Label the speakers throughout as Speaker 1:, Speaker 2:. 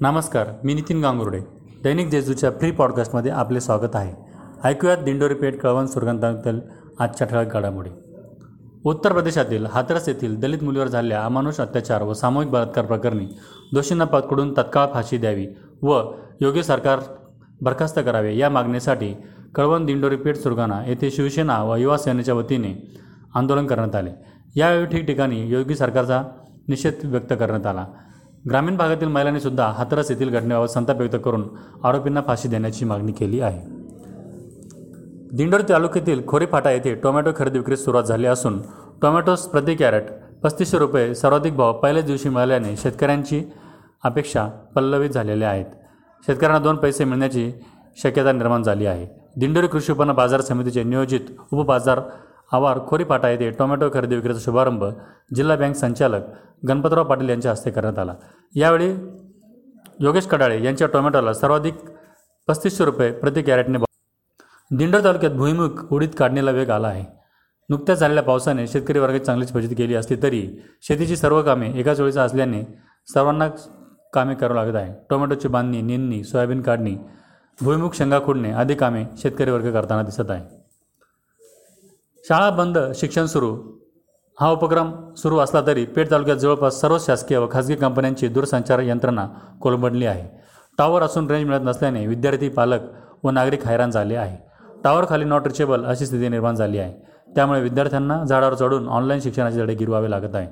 Speaker 1: नमस्कार मी नितीन गांगुर्डे. दैनिक जेजूच्या फ्री पॉडकास्टमध्ये आपले स्वागत आहे. ऐकूयात दिंडोरी पेठ कळवण सुरगंधाबद्दल आजच्या ठळक घडामोडी. उत्तर प्रदेशातील हाथरस येथील दलित मुलीवर झालेल्या अमानुष अत्याचार व सामूहिक बलात्कार प्रकरणी दोषींना पकडून तत्काळ फाशी द्यावी व योग्य सरकार बरखास्त करावे या मागणीसाठी कळवण दिंडोरी पेठ सुरगाणा येथे शिवसेना व युवा सेनेच्या वतीने आंदोलन करण्यात आले. यावेळी ठिकठिकाणी योगी सरकारचा निषेध व्यक्त करण्यात आला. ग्रामीण भागातील महिलांनी सुद्धा हाथरस येथील घटनेबाबत संताप व्यक्त करून आरोपींना फाशी देण्याची मागणी केली आहे. दिंडोरी तालुक्यातील खोरीफाटा येथे टोमॅटो खरेदी विक्री सुरुवात झाली असून टोमॅटोस प्रति कॅरेट पस्तीसशे रुपये सर्वाधिक भाव पहिल्याच दिवशी मिळाल्याने शेतकऱ्यांची अपेक्षा पल्लवित झालेल्या आहेत. शेतकऱ्यांना दोन पैसे मिळण्याची शक्यता निर्माण झाली आहे. दिंडोरी कृषी उत्पन्न बाजार समितीचे नियोजित उपबाजार आवार खोरीपाटा येथे टोमॅटो खरेदी विक्रीचा शुभारंभ जिल्हा बँक संचालक गणपतराव पाटील यांच्या हस्ते करण्यात आला. यावेळी योगेश कडाळे यांच्या टोमॅटोला सर्वाधिक पस्तीसशे रुपये प्रति कॅरेटने भाव दिंडोर तालुक्यात भुईमुख उडीद काढणीला वेग आला आहे. नुकत्याच झालेल्या पावसाने शेतकरी वर्गाची चांगलीच बचत केली असली तरी शेतीची सर्व कामे एकाच वेळीचा असल्याने सर्वांना कामे करावं लागत आहे. टोमॅटोची बांधणी निंदणी सोयाबीन काढणी भुईमुख शेंगा खुडणे आदी कामे शेतकरी वर्ग करताना दिसत आहे. शाळा बंद शिक्षण सुरू. हा उपक्रम सुरू असला तरी पेठ तालुक्यात जवळपास सर्व शासकीय व खाजगी कंपन्यांची दूरसंचार यंत्रणा कोलंबडली आहे. टॉवर असून रेंज मिळत नसल्याने विद्यार्थी पालक व नागरिक हैराण झाले आहे. टॉवरखाली नॉट रिचेबल अशी स्थिती निर्माण झाली आहे. त्यामुळे विद्यार्थ्यांना झाडावर चढून ऑनलाईन शिक्षणाचे धडे गिरवावे लागत आहे.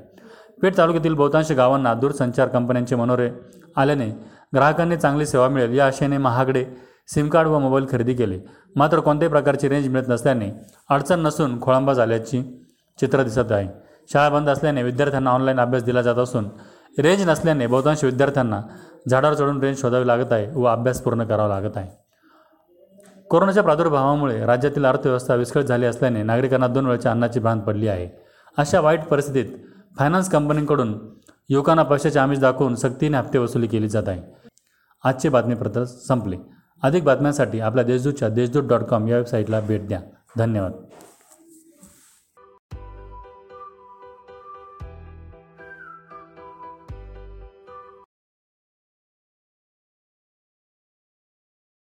Speaker 1: पेठ तालुक्यातील बहुतांश गावांना दूरसंचार कंपन्यांचे मनोरे आल्याने ग्राहकांनी चांगली सेवा मिळेल या आशेने महागडे सिम कार्ड व मोबाईल खरेदी केले. मात्र कोणत्याही प्रकारची रेंज मिळत नसल्याने अडचण नसून खोळंबा झाल्याची चित्र दिसत आहे. शाळा बंद असल्याने विद्यार्थ्यांना ऑनलाईन अभ्यास दिला जात असून रेंज नसल्याने बहुतांश विद्यार्थ्यांना झाडावर चढून रेंज शोधावी लागत आहे व अभ्यास पूर्ण करावा लागत आहे. कोरोनाच्या प्रादुर्भावामुळे राज्यातील अर्थव्यवस्था विस्कळीत झाली असल्याने नागरिकांना दोन वेळच्या अन्नाची भ्रांत पडली आहे. अशा वाईट परिस्थितीत फायनान्स कंपनीकडून युवकांना पैशाचे आमिष दाखवून सक्तीने हप्ते वसुली केली जात आहे. आजचे बातमीपत्र संपले. अधिक बातम्यांसाठी आपल्या देशदूतच्या देशदूत डॉट कॉम या वेबसाईटला भेट द्या. धन्यवाद.